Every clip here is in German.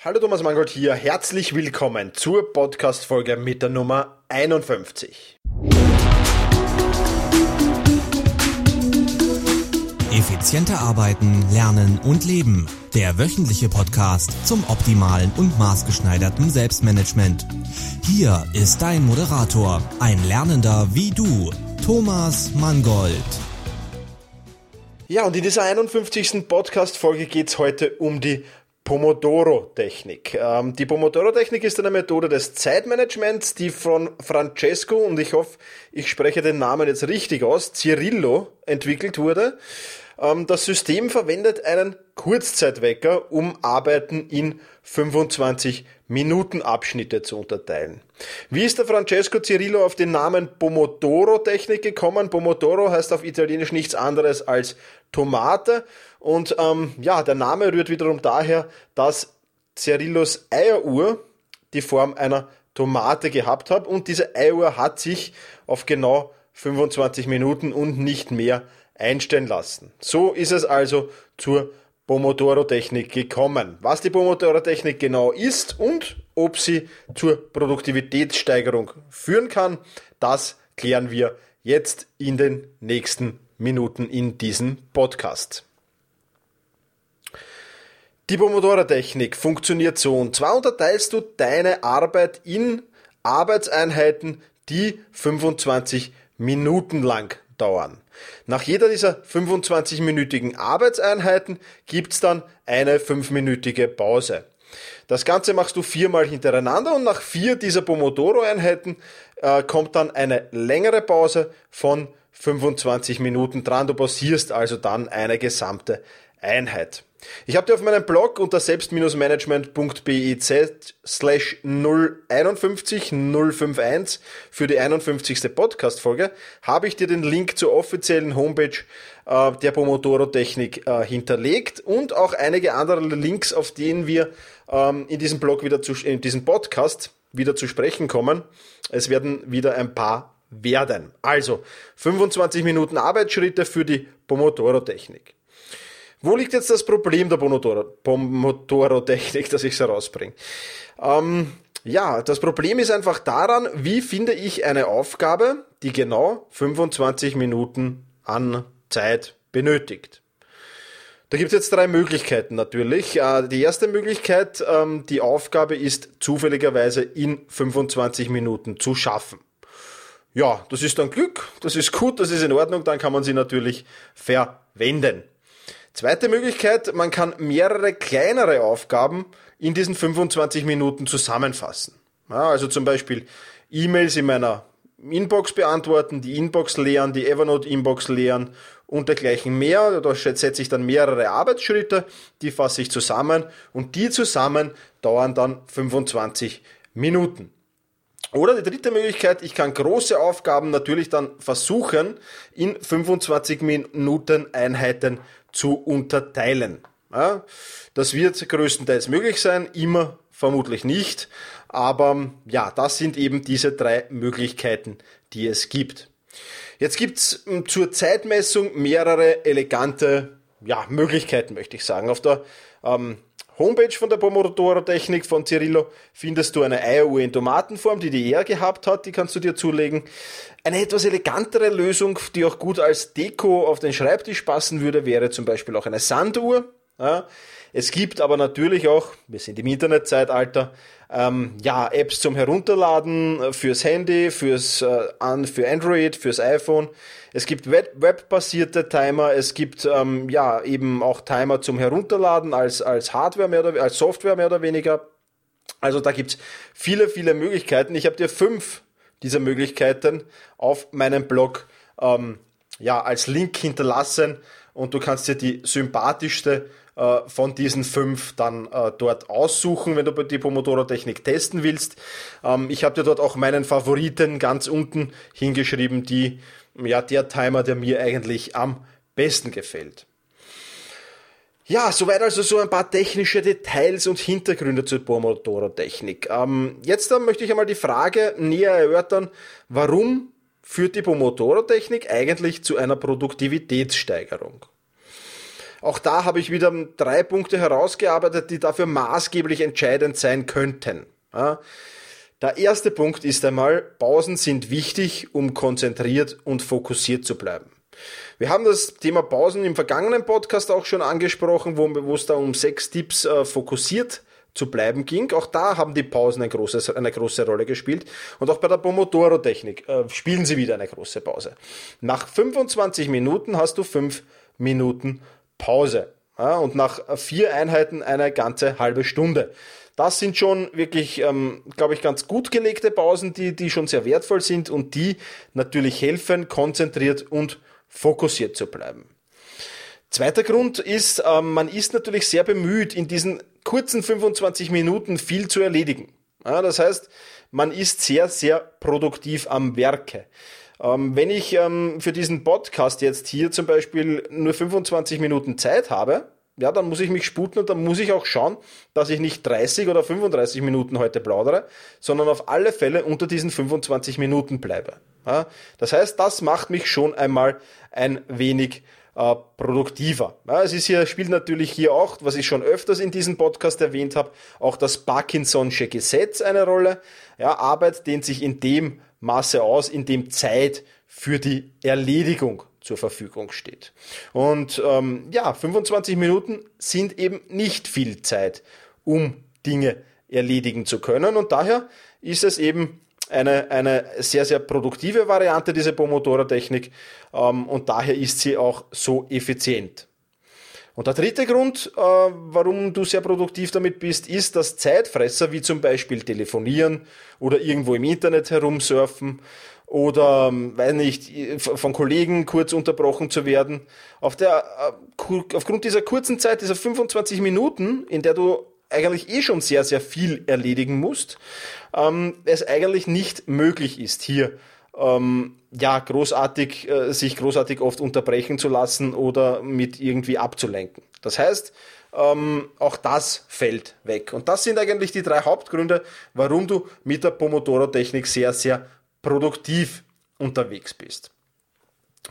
Hallo Thomas Mangold hier, herzlich willkommen zur Podcast-Folge mit der Nummer 51. Effizienter arbeiten, lernen und leben. Der wöchentliche Podcast zum optimalen und maßgeschneiderten Selbstmanagement. Hier ist dein Moderator, ein Lernender wie du, Thomas Mangold. Ja, und in dieser 51. Podcast-Folge geht es heute um die Pomodoro-Technik. Ähm, die Pomodoro-Technik ist eine Methode des Zeitmanagements, die von Francesco, und ich hoffe, ich spreche den Namen jetzt richtig aus, Cirillo entwickelt wurde. Ähm, das System verwendet einen Kurzzeitwecker, um Arbeiten in 25 Minuten Abschnitte zu unterteilen. Wie ist der Francesco Cirillo auf den Namen Pomodoro-Technik gekommen? Pomodoro heißt auf Italienisch nichts anderes als Tomate und ähm, ja, der Name rührt wiederum daher, dass Cirillos Eieruhr die Form einer Tomate gehabt hat und diese Eieruhr hat sich auf genau 25 Minuten und nicht mehr einstellen lassen. So ist es also zur Pomodoro-Technik gekommen. Was die Pomodoro-Technik genau ist und ob sie zur Produktivitätssteigerung führen kann, das klären wir jetzt in den nächsten Minuten in diesem Podcast. Die Pomodoro-Technik funktioniert so. Und zwar unterteilst du deine Arbeit in Arbeitseinheiten, die 25 Minuten lang dauern. Nach jeder dieser 25-minütigen Arbeitseinheiten gibt's dann eine 5-minütige Pause. Das Ganze machst du viermal hintereinander und nach vier dieser Pomodoro-Einheiten äh, kommt dann eine längere Pause von 25 Minuten dran. Du pausierst also dann eine gesamte Einheit. Ich habe dir auf meinem Blog unter selbst-management.biz slash 051 051 für die 51. Podcast-Folge habe ich dir den Link zur offiziellen Homepage äh, der Pomodoro-Technik äh, hinterlegt und auch einige andere Links, auf denen wir ähm, in diesem Blog wieder zu, in diesem Podcast wieder zu sprechen kommen. Es werden wieder ein paar werden. Also 25 Minuten Arbeitsschritte für die Pomodoro-Technik. Wo liegt jetzt das Problem der Pomodoro-Technik, dass ich es herausbringe? Ähm, ja, das Problem ist einfach daran, wie finde ich eine Aufgabe, die genau 25 Minuten an Zeit benötigt. Da gibt es jetzt drei Möglichkeiten natürlich. Äh, die erste Möglichkeit, ähm, die Aufgabe ist zufälligerweise in 25 Minuten zu schaffen. Ja, das ist dann Glück, das ist gut, das ist in Ordnung, dann kann man sie natürlich verwenden. Zweite Möglichkeit, man kann mehrere kleinere Aufgaben in diesen 25 Minuten zusammenfassen. Ja, also zum Beispiel E-Mails in meiner Inbox beantworten, die Inbox leeren, die Evernote-Inbox leeren und dergleichen mehr. Da setze ich dann mehrere Arbeitsschritte, die fasse ich zusammen und die zusammen dauern dann 25 Minuten. Oder die dritte Möglichkeit, ich kann große Aufgaben natürlich dann versuchen, in 25 Minuten Einheiten zu unterteilen. Ja, das wird größtenteils möglich sein, immer vermutlich nicht, aber ja, das sind eben diese drei Möglichkeiten, die es gibt. Jetzt gibt's hm, zur Zeitmessung mehrere elegante ja, Möglichkeiten, möchte ich sagen. Auf der ähm, Homepage von der Pomodoro-Technik von Cirillo findest du eine Eieruhr in Tomatenform, die die er gehabt hat, die kannst du dir zulegen. Eine etwas elegantere Lösung, die auch gut als Deko auf den Schreibtisch passen würde, wäre zum Beispiel auch eine Sanduhr. Ja. Es gibt aber natürlich auch, wir sind im Internetzeitalter, ähm, ja, Apps zum Herunterladen fürs Handy, fürs, äh, für Android, fürs iPhone. Es gibt webbasierte Timer, es gibt ähm, ja eben auch Timer zum Herunterladen als, als Hardware mehr oder als Software mehr oder weniger. Also da gibt's viele, viele Möglichkeiten. Ich habe dir fünf dieser Möglichkeiten auf meinem Blog ähm, ja, als Link hinterlassen und du kannst dir die sympathischste von diesen fünf dann äh, dort aussuchen, wenn du die Pomodoro-Technik testen willst. Ähm, ich habe dir dort auch meinen Favoriten ganz unten hingeschrieben, die ja der Timer, der mir eigentlich am besten gefällt. Ja, soweit also so ein paar technische Details und Hintergründe zur Pomodoro-Technik. Ähm, jetzt dann möchte ich einmal die Frage näher erörtern, warum führt die Pomodoro-Technik eigentlich zu einer Produktivitätssteigerung? Auch da habe ich wieder drei Punkte herausgearbeitet, die dafür maßgeblich entscheidend sein könnten. Ja. Der erste Punkt ist einmal, Pausen sind wichtig, um konzentriert und fokussiert zu bleiben. Wir haben das Thema Pausen im vergangenen Podcast auch schon angesprochen, wo, wo es da um sechs Tipps äh, fokussiert zu bleiben ging. Auch da haben die Pausen ein großes, eine große Rolle gespielt. Und auch bei der Pomodoro-Technik äh, spielen sie wieder eine große Pause. Nach 25 Minuten hast du fünf Minuten Pause. Ja, und nach vier Einheiten eine ganze halbe Stunde. Das sind schon wirklich, ähm, glaube ich, ganz gut gelegte Pausen, die, die schon sehr wertvoll sind und die natürlich helfen, konzentriert und fokussiert zu bleiben. Zweiter Grund ist, ähm, man ist natürlich sehr bemüht, in diesen kurzen 25 Minuten viel zu erledigen. Ja, das heißt, man ist sehr, sehr produktiv am Werke. Ähm, wenn ich ähm, für diesen Podcast jetzt hier zum Beispiel nur 25 Minuten Zeit habe, ja, dann muss ich mich sputen und dann muss ich auch schauen, dass ich nicht 30 oder 35 Minuten heute plaudere, sondern auf alle Fälle unter diesen 25 Minuten bleibe. Ja, das heißt, das macht mich schon einmal ein wenig äh, produktiver. Ja, es ist hier, spielt natürlich hier auch, was ich schon öfters in diesem Podcast erwähnt habe, auch das Parkinson'sche Gesetz eine Rolle. Ja, Arbeit dehnt sich in dem Maße aus, in dem Zeit für die Erledigung zur Verfügung steht. Und ähm, ja, 25 Minuten sind eben nicht viel Zeit, um Dinge erledigen zu können. Und daher ist es eben eine, eine sehr, sehr produktive Variante, diese Pomodoro-Technik. Ähm, und daher ist sie auch so effizient. Und der dritte Grund, äh, warum du sehr produktiv damit bist, ist, dass Zeitfresser wie zum Beispiel telefonieren oder irgendwo im Internet herumsurfen oder, ähm, weiß nicht, von Kollegen kurz unterbrochen zu werden. Auf der, äh, aufgrund dieser kurzen Zeit, dieser 25 Minuten, in der du eigentlich eh schon sehr, sehr viel erledigen musst, ähm, es eigentlich nicht möglich ist, hier ähm, ja großartig äh, sich großartig oft unterbrechen zu lassen oder mit irgendwie abzulenken. Das heißt, ähm, auch das fällt weg. Und das sind eigentlich die drei Hauptgründe, warum du mit der Pomodoro-Technik sehr, sehr produktiv unterwegs bist.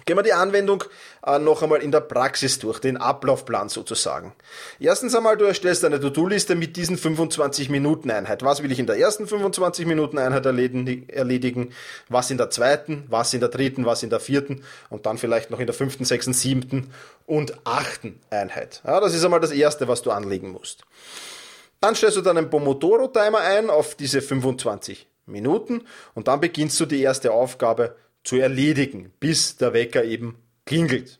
Gehen wir die Anwendung äh, noch einmal in der Praxis durch, den Ablaufplan sozusagen. Erstens einmal, du erstellst eine To-Do-Liste mit diesen 25 Minuten Einheit. Was will ich in der ersten 25 Minuten Einheit erledigen? Was in der zweiten? Was in der dritten? Was in der vierten? Und dann vielleicht noch in der fünften, sechsten, siebten und achten Einheit. Ja, das ist einmal das erste, was du anlegen musst. Dann stellst du dann einen Pomodoro-Timer ein auf diese 25 Minuten und dann beginnst du die erste Aufgabe zu erledigen, bis der Wecker eben klingelt.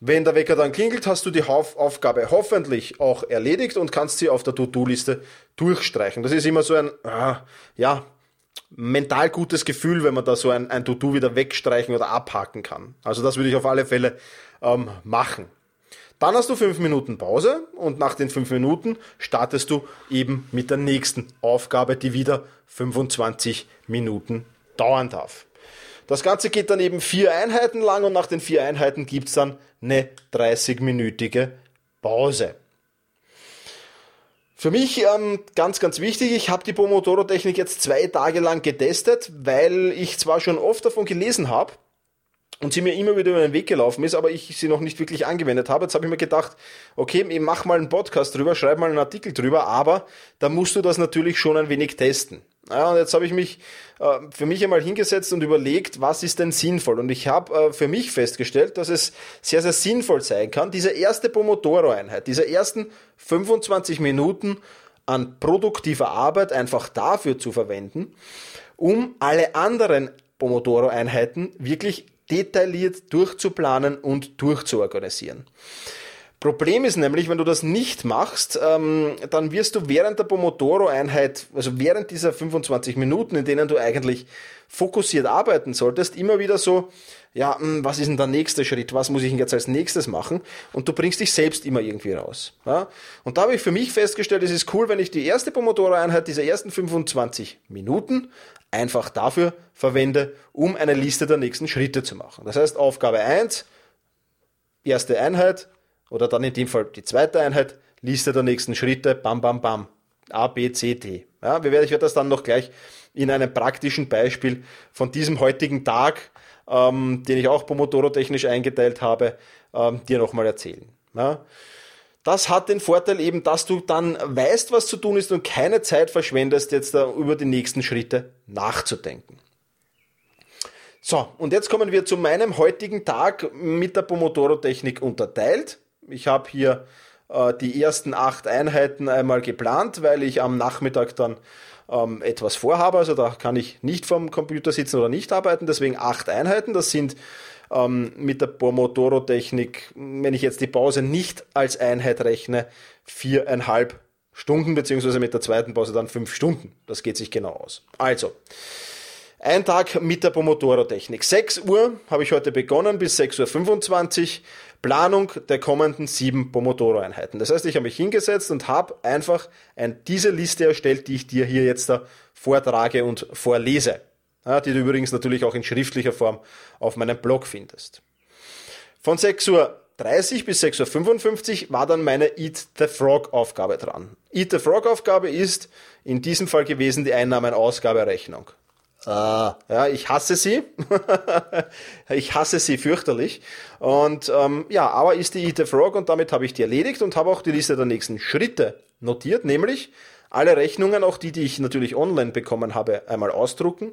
Wenn der Wecker dann klingelt, hast du die Aufgabe hoffentlich auch erledigt und kannst sie auf der To-Do-Liste durchstreichen. Das ist immer so ein, ah, ja, mental gutes Gefühl, wenn man da so ein, ein To-Do wieder wegstreichen oder abhaken kann. Also das würde ich auf alle Fälle ähm, machen. Dann hast du fünf Minuten Pause und nach den fünf Minuten startest du eben mit der nächsten Aufgabe, die wieder 25 Minuten dauern darf. Das Ganze geht dann eben vier Einheiten lang und nach den vier Einheiten gibt's dann eine 30-minütige Pause. Für mich ähm, ganz, ganz wichtig, ich habe die Pomodoro-Technik jetzt zwei Tage lang getestet, weil ich zwar schon oft davon gelesen habe, und sie mir immer wieder über den Weg gelaufen ist, aber ich sie noch nicht wirklich angewendet habe. Jetzt habe ich mir gedacht, okay, mach mal einen Podcast drüber, schreib mal einen Artikel drüber, aber da musst du das natürlich schon ein wenig testen. Ja, und jetzt habe ich mich äh, für mich einmal hingesetzt und überlegt, was ist denn sinnvoll? Und ich habe äh, für mich festgestellt, dass es sehr, sehr sinnvoll sein kann, diese erste Pomodoro-Einheit, diese ersten 25 Minuten an produktiver Arbeit einfach dafür zu verwenden, um alle anderen Pomodoro-Einheiten wirklich detailliert durchzuplanen und durchzuorganisieren. Problem ist nämlich, wenn du das nicht machst, ähm, dann wirst du während der Pomodoro-Einheit, also während dieser 25 Minuten, in denen du eigentlich fokussiert arbeiten solltest, immer wieder so, ja, hm, was ist denn der nächste Schritt? Was muss ich denn jetzt als nächstes machen? Und du bringst dich selbst immer irgendwie raus. Und da habe ich für mich festgestellt, es ist cool, wenn ich die erste Pomodoro-Einheit, diese ersten 25 Minuten, einfach dafür verwende, um eine Liste der nächsten Schritte zu machen. Das heißt, Aufgabe 1, erste Einheit, oder dann in dem Fall die zweite Einheit, Liste der nächsten Schritte, bam, bam, bam, A, B, C, D. Ja, ich werde das dann noch gleich in einem praktischen Beispiel von diesem heutigen Tag, ähm, den ich auch Pomodoro technisch eingeteilt habe, ähm, dir nochmal erzählen. Ja. Das hat den Vorteil eben, dass du dann weißt, was zu tun ist und keine Zeit verschwendest, jetzt da über die nächsten Schritte nachzudenken. So, und jetzt kommen wir zu meinem heutigen Tag mit der Pomodoro-Technik unterteilt. Ich habe hier äh, die ersten acht Einheiten einmal geplant, weil ich am Nachmittag dann ähm, etwas vorhabe. Also da kann ich nicht vom Computer sitzen oder nicht arbeiten. Deswegen acht Einheiten. Das sind ähm, mit der Pomodoro-Technik, wenn ich jetzt die Pause nicht als Einheit rechne, viereinhalb Stunden, beziehungsweise mit der zweiten Pause dann fünf Stunden. Das geht sich genau aus. Also, ein Tag mit der Pomodoro-Technik. 6 Uhr habe ich heute begonnen bis 6.25 Uhr. Planung der kommenden sieben Pomodoro-Einheiten. Das heißt, ich habe mich hingesetzt und habe einfach ein, diese Liste erstellt, die ich dir hier jetzt da vortrage und vorlese. Ja, die du übrigens natürlich auch in schriftlicher Form auf meinem Blog findest. Von 6.30 Uhr bis 6.55 Uhr war dann meine Eat the Frog Aufgabe dran. Eat the Frog Aufgabe ist in diesem Fall gewesen die Einnahmen-Ausgaberechnung. Ah. Ja, ich hasse sie. ich hasse sie fürchterlich. Und ähm, ja, aber ist die Eat the Frog und damit habe ich die erledigt und habe auch die Liste der nächsten Schritte notiert, nämlich alle Rechnungen, auch die, die ich natürlich online bekommen habe, einmal ausdrucken,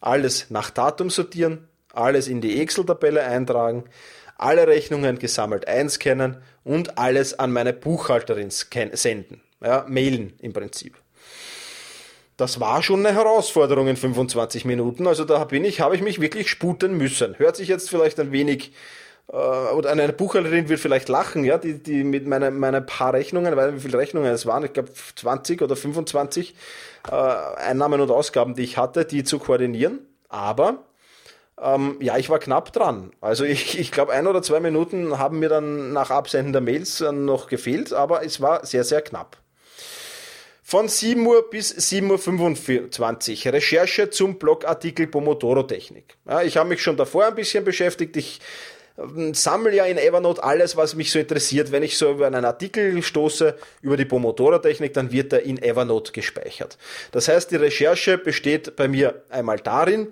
alles nach Datum sortieren, alles in die Excel-Tabelle eintragen, alle Rechnungen gesammelt einscannen und alles an meine Buchhalterin senden. Ja, mailen im Prinzip das war schon eine Herausforderung in 25 Minuten. Also da bin ich, habe ich mich wirklich sputen müssen. Hört sich jetzt vielleicht ein wenig oder eine Buchhalterin wird vielleicht lachen, ja, die, die mit meinen meine paar Rechnungen, weil wie viele Rechnungen es waren, ich glaube 20 oder 25 äh, Einnahmen und Ausgaben, die ich hatte, die zu koordinieren. Aber ähm, ja, ich war knapp dran. Also ich, ich glaube, ein oder zwei Minuten haben mir dann nach Absenden der Mails noch gefehlt, aber es war sehr, sehr knapp. Von 7 Uhr bis 7.25 Uhr Recherche zum Blogartikel Pomodoro-Technik. Ja, ich habe mich schon davor ein bisschen beschäftigt. Ich sammle ja in Evernote alles, was mich so interessiert. Wenn ich so über einen Artikel stoße, über die Pomodoro-Technik, dann wird er in Evernote gespeichert. Das heißt, die Recherche besteht bei mir einmal darin,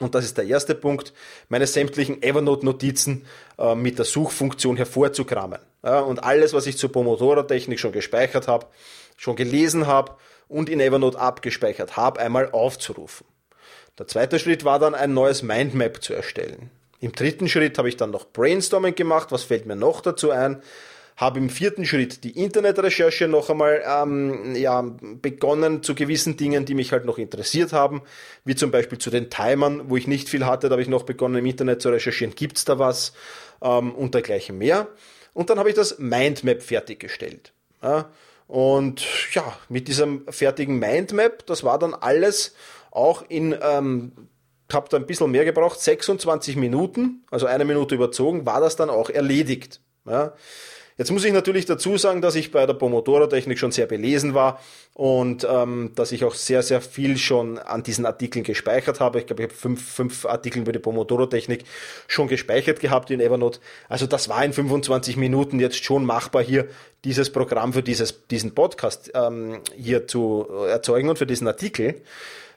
und das ist der erste Punkt, meine sämtlichen Evernote-Notizen äh, mit der Suchfunktion hervorzukramen. Ja, und alles, was ich zur Pomodoro-Technik schon gespeichert habe, schon gelesen habe und in Evernote abgespeichert habe, einmal aufzurufen. Der zweite Schritt war dann ein neues Mindmap zu erstellen. Im dritten Schritt habe ich dann noch Brainstorming gemacht, was fällt mir noch dazu ein, habe im vierten Schritt die Internetrecherche noch einmal ähm, ja, begonnen zu gewissen Dingen, die mich halt noch interessiert haben, wie zum Beispiel zu den Timern, wo ich nicht viel hatte, da habe ich noch begonnen im Internet zu recherchieren, gibt's da was? Ähm, und dergleichen mehr. Und dann habe ich das Mindmap fertiggestellt. Ja, und ja, mit diesem fertigen Mindmap, das war dann alles auch in, ähm, habe da ein bisschen mehr gebraucht, 26 Minuten, also eine Minute überzogen, war das dann auch erledigt. Ja. Jetzt muss ich natürlich dazu sagen, dass ich bei der Pomodoro-Technik schon sehr belesen war und ähm, dass ich auch sehr, sehr viel schon an diesen Artikeln gespeichert habe. Ich glaube, ich habe fünf, fünf Artikel über die Pomodoro-Technik schon gespeichert gehabt in Evernote. Also das war in 25 Minuten jetzt schon machbar, hier dieses Programm für dieses, diesen Podcast ähm, hier zu erzeugen und für diesen Artikel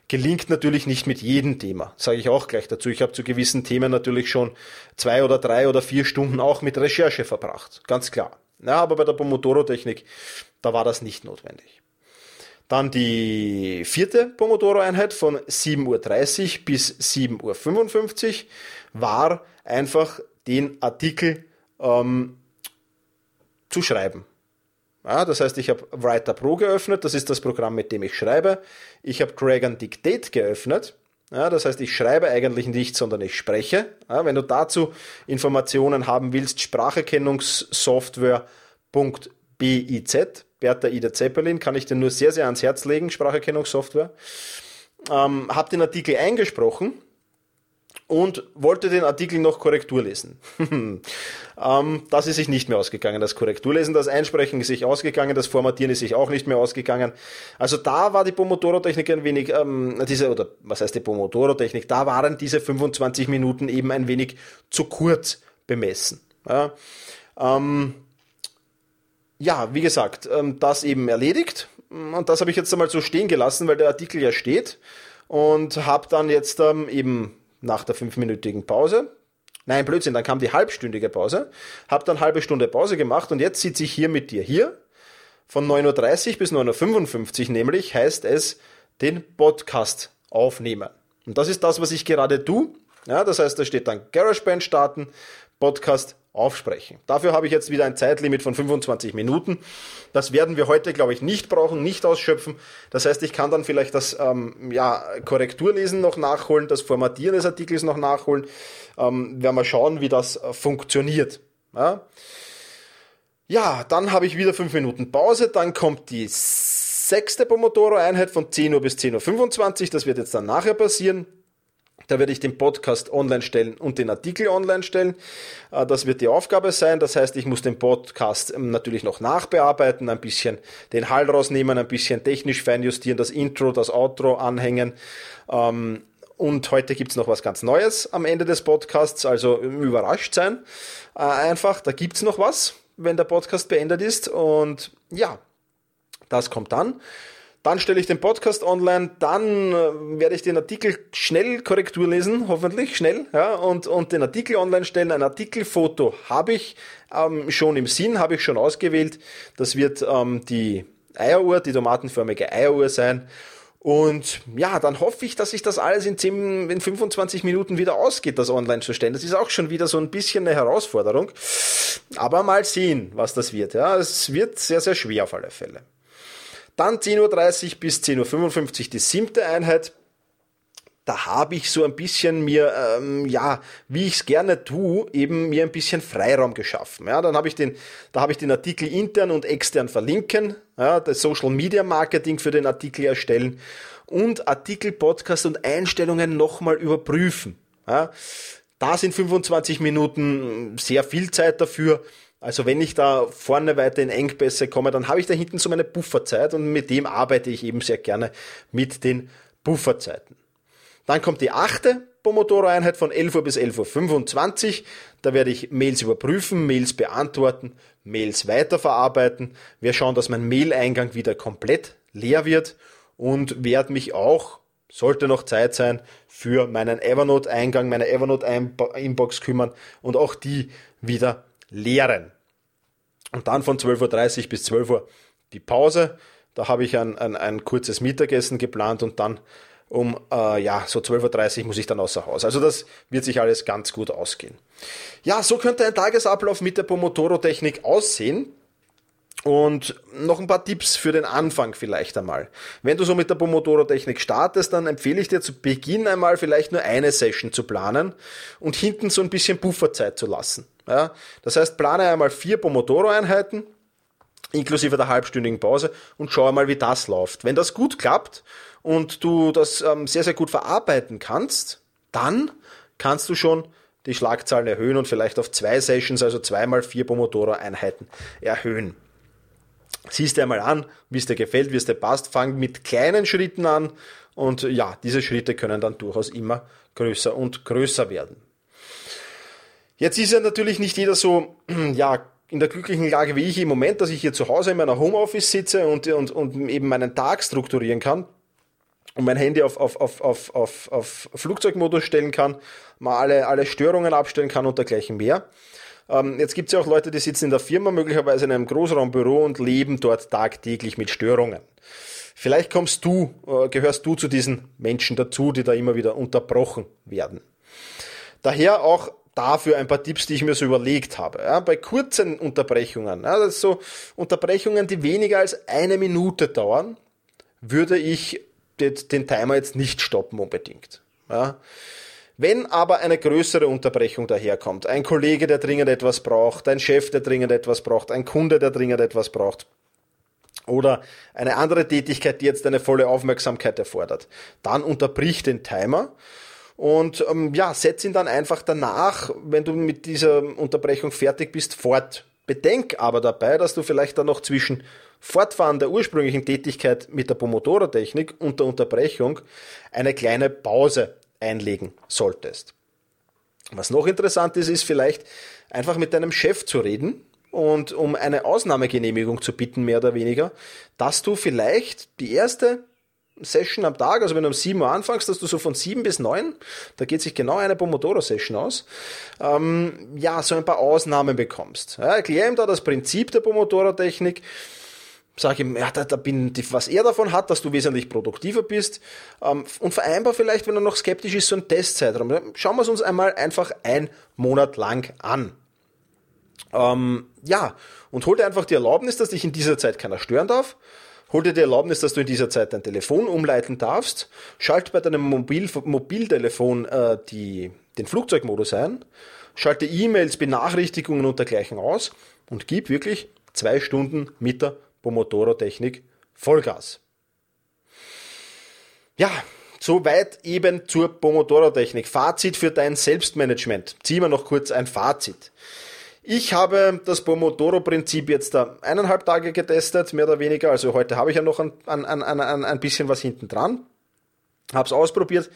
gelingt natürlich nicht mit jedem Thema, sage ich auch gleich dazu. Ich habe zu gewissen Themen natürlich schon zwei oder drei oder vier Stunden auch mit Recherche verbracht, ganz klar. Ja, aber bei der Pomodoro-Technik, da war das nicht notwendig. Dann die vierte Pomodoro-Einheit von 7.30 Uhr bis 7.55 Uhr war einfach den Artikel ähm, zu schreiben. Ja, das heißt, ich habe Writer Pro geöffnet, das ist das Programm, mit dem ich schreibe. Ich habe Dragon Dictate geöffnet. Ja, das heißt, ich schreibe eigentlich nicht, sondern ich spreche. Ja, wenn du dazu Informationen haben willst, Spracherkennungssoftware.biz, Bertha Ida Zeppelin, kann ich dir nur sehr, sehr ans Herz legen, Spracherkennungssoftware. Ähm, habe den Artikel eingesprochen und wollte den Artikel noch Korrektur lesen. ähm, das ist sich nicht mehr ausgegangen, das Korrekturlesen, das Einsprechen ist sich ausgegangen, das Formatieren ist sich auch nicht mehr ausgegangen. Also da war die Pomodoro-Technik ein wenig, ähm, diese, oder was heißt die Pomodoro-Technik, da waren diese 25 Minuten eben ein wenig zu kurz bemessen. Ja, ähm, ja wie gesagt, ähm, das eben erledigt und das habe ich jetzt einmal so stehen gelassen, weil der Artikel ja steht und habe dann jetzt ähm, eben nach der fünfminütigen Pause Nein, Blödsinn, dann kam die halbstündige Pause, habe dann halbe Stunde Pause gemacht und jetzt sitze ich hier mit dir hier. Von 9.30 Uhr bis 9.55 Uhr nämlich heißt es den Podcast aufnehmen. Und das ist das, was ich gerade tue. Ja, das heißt, da steht dann GarageBand starten, Podcast aufsprechen. Dafür habe ich jetzt wieder ein Zeitlimit von 25 Minuten. Das werden wir heute, glaube ich, nicht brauchen, nicht ausschöpfen. Das heißt, ich kann dann vielleicht das ähm, ja, Korrekturlesen noch nachholen, das Formatieren des Artikels noch nachholen. Ähm, werden wir schauen, wie das äh, funktioniert. Ja? ja, dann habe ich wieder 5 Minuten Pause. Dann kommt die sechste Pomodoro-Einheit von 10 Uhr bis 10.25 Uhr. Das wird jetzt dann nachher passieren. Da werde ich den Podcast online stellen und den Artikel online stellen. Äh, das wird die Aufgabe sein. Das heißt, ich muss den Podcast ähm, natürlich noch nachbearbeiten, ein bisschen den Hall rausnehmen, ein bisschen technisch feinjustieren, das Intro, das Outro anhängen. Ähm, und heute gibt es noch was ganz Neues am Ende des Podcasts, also überrascht sein. Äh, einfach, da gibt es noch was, wenn der Podcast beendet ist. Und ja, das kommt dann. Dann stelle ich den Podcast online, dann äh, werde ich den Artikel schnell Korrektur lesen, hoffentlich schnell, ja, und, und den Artikel online stellen. Ein Artikelfoto habe ich ähm, schon im Sinn, habe ich schon ausgewählt. Das wird ähm, die Eieruhr, die tomatenförmige Eieruhr sein. Und ja, dann hoffe ich, dass sich das alles in, 10, in 25 Minuten wieder ausgeht, das online zu stellen. Das ist auch schon wieder so ein bisschen eine Herausforderung. Aber mal sehen, was das wird. Ja, es wird sehr, sehr schwer auf alle Fälle. Dann 10.30 Uhr bis 10.55 Uhr die siebte Einheit. Da habe ich so ein bisschen mir, ähm, ja, wie ich es gerne tue, eben mir ein bisschen Freiraum geschaffen. Ja, dann habe ich den, da habe ich den Artikel intern und extern verlinken, ja, das Social Media Marketing für den Artikel erstellen und Artikel, Podcast und Einstellungen nochmal überprüfen. Ja, da sind 25 Minuten sehr viel Zeit dafür. Also wenn ich da vorne weiter in Engpässe komme, dann habe ich da hinten so meine Bufferzeit und mit dem arbeite ich eben sehr gerne mit den Bufferzeiten. Dann kommt die achte Pomodoro-Einheit von 11 Uhr bis 11.25 Uhr. Da werde ich Mails überprüfen, Mails beantworten, Mails weiterverarbeiten. Wir schauen, dass mein Mail-Eingang wieder komplett leer wird und werde mich auch, sollte noch Zeit sein, für meinen Evernote-Eingang, meine Evernote-Inbox kümmern und auch die wieder leeren. Und dann von 12.30 Uhr bis 12 Uhr die Pause. Da habe ich ein, ein, ein kurzes Mittagessen geplant und dann um äh, ja, so 12.30 Uhr muss ich dann außer Haus. Also das wird sich alles ganz gut ausgehen. Ja, so könnte ein Tagesablauf mit der Pomodoro-Technik aussehen. Und noch ein paar Tipps für den Anfang vielleicht einmal. Wenn du so mit der Pomodoro-Technik startest, dann empfehle ich dir zu Beginn einmal vielleicht nur eine Session zu planen und hinten so ein bisschen Pufferzeit zu lassen. Ja, das heißt, plane einmal vier Pomodoro-Einheiten, inklusive der halbstündigen Pause und schau einmal, wie das läuft. Wenn das gut klappt und du das ähm, sehr, sehr gut verarbeiten kannst, dann kannst du schon die Schlagzahlen erhöhen und vielleicht auf zwei Sessions, also zweimal vier Pomodoro-Einheiten erhöhen. Siehst dir einmal an, wie es dir gefällt, wie es dir passt, fang mit kleinen Schritten an und ja, diese Schritte können dann durchaus immer größer und größer werden. Jetzt ist ja natürlich nicht jeder so, ja, in der glücklichen Lage wie ich im Moment, dass ich hier zu Hause in meiner Homeoffice sitze und, und, und eben meinen Tag strukturieren kann und mein Handy auf, auf, auf, auf, auf, auf Flugzeugmodus stellen kann, mal alle, alle Störungen abstellen kann und dergleichen mehr. Ähm, jetzt gibt es ja auch Leute, die sitzen in der Firma, möglicherweise in einem Großraumbüro und leben dort tagtäglich mit Störungen. Vielleicht kommst du, äh, gehörst du zu diesen Menschen dazu, die da immer wieder unterbrochen werden. Daher auch dafür ein paar Tipps, die ich mir so überlegt habe. Ja, bei kurzen Unterbrechungen, ja, das so Unterbrechungen, die weniger als eine Minute dauern, würde ich den, Timer jetzt nicht stoppen unbedingt. Ja. Wenn aber eine größere Unterbrechung daherkommt, ein Kollege, der dringend etwas braucht, ein Chef, der dringend etwas braucht, ein Kunde, der dringend etwas braucht, oder eine andere Tätigkeit, die jetzt eine volle Aufmerksamkeit erfordert, dann unterbrich den Timer und ähm, ja, setz ihn dann einfach danach, wenn du mit dieser Unterbrechung fertig bist, fort. Bedenk aber dabei, dass du vielleicht dann noch zwischen Fortfahren der ursprünglichen Tätigkeit mit der Pomodoro-Technik und der Unterbrechung eine kleine Pause einlegen solltest. Was noch interessant ist, ist vielleicht einfach mit deinem Chef zu reden und um eine Ausnahmegenehmigung zu bitten, mehr oder weniger, dass du vielleicht die erste Session am Tag, also wenn du um 7 Uhr anfängst, dass du so von 7 bis 9, da geht sich genau eine Pomodoro-Session aus, ähm, ja, so ein paar Ausnahmen bekommst. Ja, erkläre ihm da das Prinzip der Pomodoro-Technik, sage ihm, ja, da, da bin, was er davon hat, dass du wesentlich produktiver bist ähm, und vereinbar vielleicht, wenn er noch skeptisch ist, so ein Testzeitraum. Schauen wir es uns einmal einfach ein Monat lang an. Ähm, ja, und hol dir einfach die Erlaubnis, dass dich in dieser Zeit keiner stören darf. Hol dir die Erlaubnis, dass du in dieser Zeit dein Telefon umleiten darfst. Schalt bei deinem Mobil, Mobiltelefon äh, die, den Flugzeugmodus ein. Schalte E-Mails, Benachrichtigungen und dergleichen aus und gib wirklich zwei Stunden mit der Pomodoro-Technik Vollgas. Ja, soweit eben zur Pomodoro-Technik. Fazit für dein Selbstmanagement. Ziehen wir noch kurz ein Fazit. Ich habe das Pomodoro-Prinzip jetzt da eineinhalb Tage getestet, mehr oder weniger. Also heute habe ich ja noch ein, ein, ein, ein, bisschen was hinten dran. Habe es ausprobiert.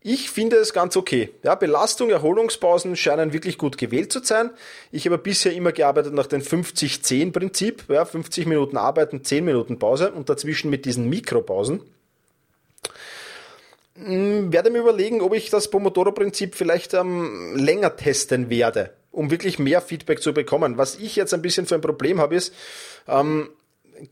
Ich finde es ganz okay. Ja, Belastung, Erholungspausen scheinen wirklich gut gewählt zu sein. Ich habe bisher immer gearbeitet nach dem 50-10-Prinzip. Ja, 50 Minuten arbeiten, 10 Minuten Pause und dazwischen mit diesen Mikropausen. Hm, werde mir überlegen, ob ich das Pomodoro-Prinzip vielleicht ähm, länger testen werde, um wirklich mehr Feedback zu bekommen. Was ich jetzt ein bisschen für ein Problem habe, ist, ähm,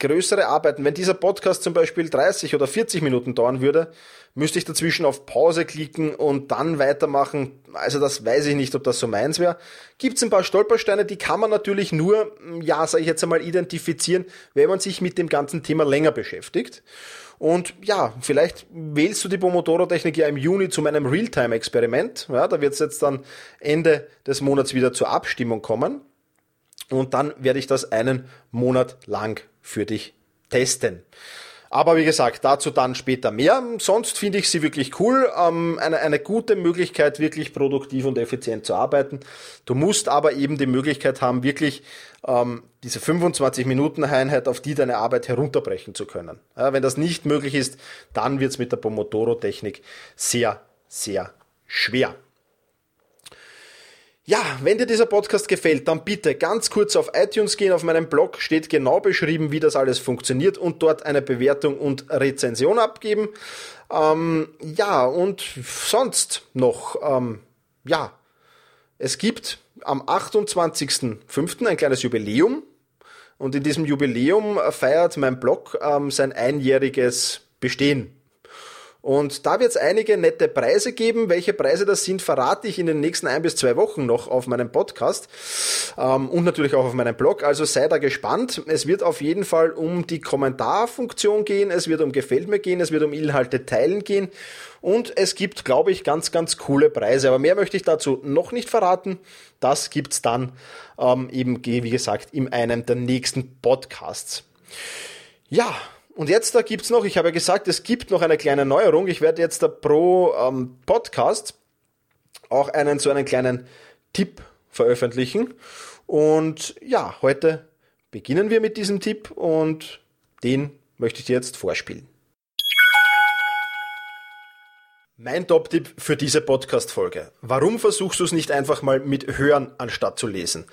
größere Arbeiten, wenn dieser Podcast zum Beispiel 30 oder 40 Minuten dauern würde, müsste ich dazwischen auf Pause klicken und dann weitermachen. Also das weiß ich nicht, ob das so meins wäre. Gibt es ein paar Stolpersteine, die kann man natürlich nur, ja, sage ich jetzt einmal, identifizieren, wenn man sich mit dem ganzen Thema länger beschäftigt. Und ja, vielleicht wählst du die Pomodoro-Technik ja im Juni zu meinem Realtime-Experiment. Ja, da wird es jetzt dann Ende des Monats wieder zur Abstimmung kommen. Und dann werde ich das einen Monat lang für dich testen. Aber wie gesagt, dazu dann später mehr. Sonst finde ich sie wirklich cool. Ähm, eine, eine gute Möglichkeit, wirklich produktiv und effizient zu arbeiten. Du musst aber eben die Möglichkeit haben, wirklich ähm, diese 25 Minuten Einheit auf die deine Arbeit herunterbrechen zu können. Ja, wenn das nicht möglich ist, dann wird es mit der Pomodoro-Technik sehr, sehr schwer. Ja, wenn dir dieser Podcast gefällt, dann bitte ganz kurz auf iTunes gehen. Auf meinem Blog steht genau beschrieben, wie das alles funktioniert und dort eine Bewertung und Rezension abgeben. Ähm, ja, und sonst noch, ähm, ja, es gibt am 28.05. ein kleines Jubiläum. Und in diesem Jubiläum feiert mein Blog ähm, sein einjähriges Bestehen. Und da wird es einige nette Preise geben. Welche Preise das sind, verrate ich in den nächsten ein bis zwei Wochen noch auf meinem Podcast ähm, und natürlich auch auf meinem Blog. Also sei da gespannt. Es wird auf jeden Fall um die Kommentarfunktion gehen, es wird um Gefällt mir gehen, es wird um Inhalte teilen gehen und es gibt, glaube ich, ganz, ganz coole Preise. Aber mehr möchte ich dazu noch nicht verraten. Das gibt's dann ähm, eben, wie gesagt, in einem der nächsten Podcasts. Ja, und jetzt da gibt's noch, ich habe ja gesagt, es gibt noch eine kleine Neuerung. Ich werde jetzt da pro ähm, Podcast auch einen so einen kleinen Tipp veröffentlichen. Und ja, heute beginnen wir mit diesem Tipp und den möchte ich dir jetzt vorspielen. Mein Top-Tipp für diese Podcast-Folge. Warum versuchst du es nicht einfach mal mit Hören anstatt zu lesen?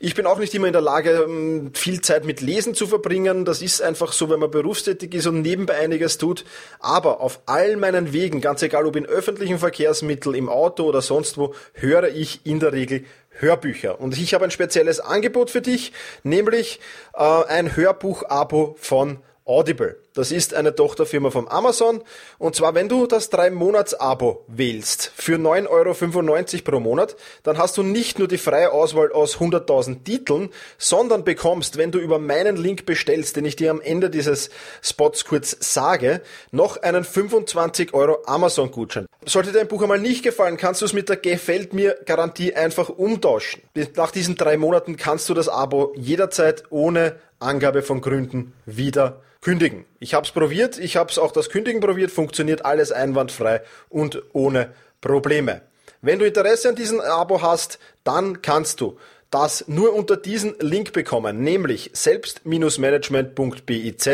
Ich bin auch nicht immer in der Lage, ähm, viel Zeit mit Lesen zu verbringen. Das ist einfach so, wenn man berufstätig ist und nebenbei einiges tut. Aber auf all meinen Wegen, ganz egal ob in öffentlichen Verkehrsmitteln, im Auto oder sonst wo, höre ich in der Regel Hörbücher. Und ich habe ein spezielles Angebot für dich, nämlich äh, ein Hörbuch-Abo von Audible. Das ist eine Tochterfirma von Amazon. Und zwar, wenn du das 3-Monats-Abo wählst für 9,95 Euro pro Monat, dann hast du nicht nur die freie Auswahl aus 100.000 Titeln, sondern bekommst, wenn du über meinen Link bestellst, den ich dir am Ende dieses Spots kurz sage, noch einen 25 Euro Amazon-Gutschein. Sollte dir ein Buch einmal nicht gefallen, kannst du es mit der Gefällt mir Garantie einfach umtauschen. Nach diesen drei Monaten kannst du das Abo jederzeit ohne Angabe von Gründen wieder kündigen. Ich habe es probiert, ich habe es auch das Kündigen probiert, funktioniert alles einwandfrei und ohne Probleme. Wenn du Interesse an diesem Abo hast, dann kannst du das nur unter diesem Link bekommen, nämlich selbst-management.biz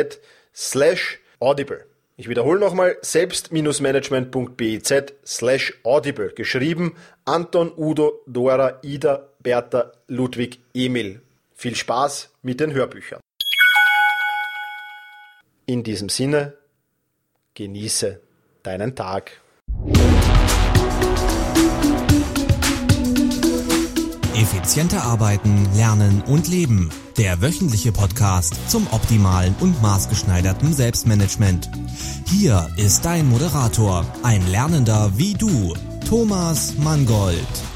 slash audible. Ich wiederhole nochmal, selbst-management.biz slash audible. Geschrieben Anton, Udo, Dora, Ida, Bertha, Ludwig, Emil. Viel Spaß mit den Hörbüchern. In diesem Sinne, genieße deinen Tag. Effizienter arbeiten, lernen und leben. Der wöchentliche Podcast zum optimalen und maßgeschneiderten Selbstmanagement. Hier ist dein Moderator, ein Lernender wie du, Thomas Mangold.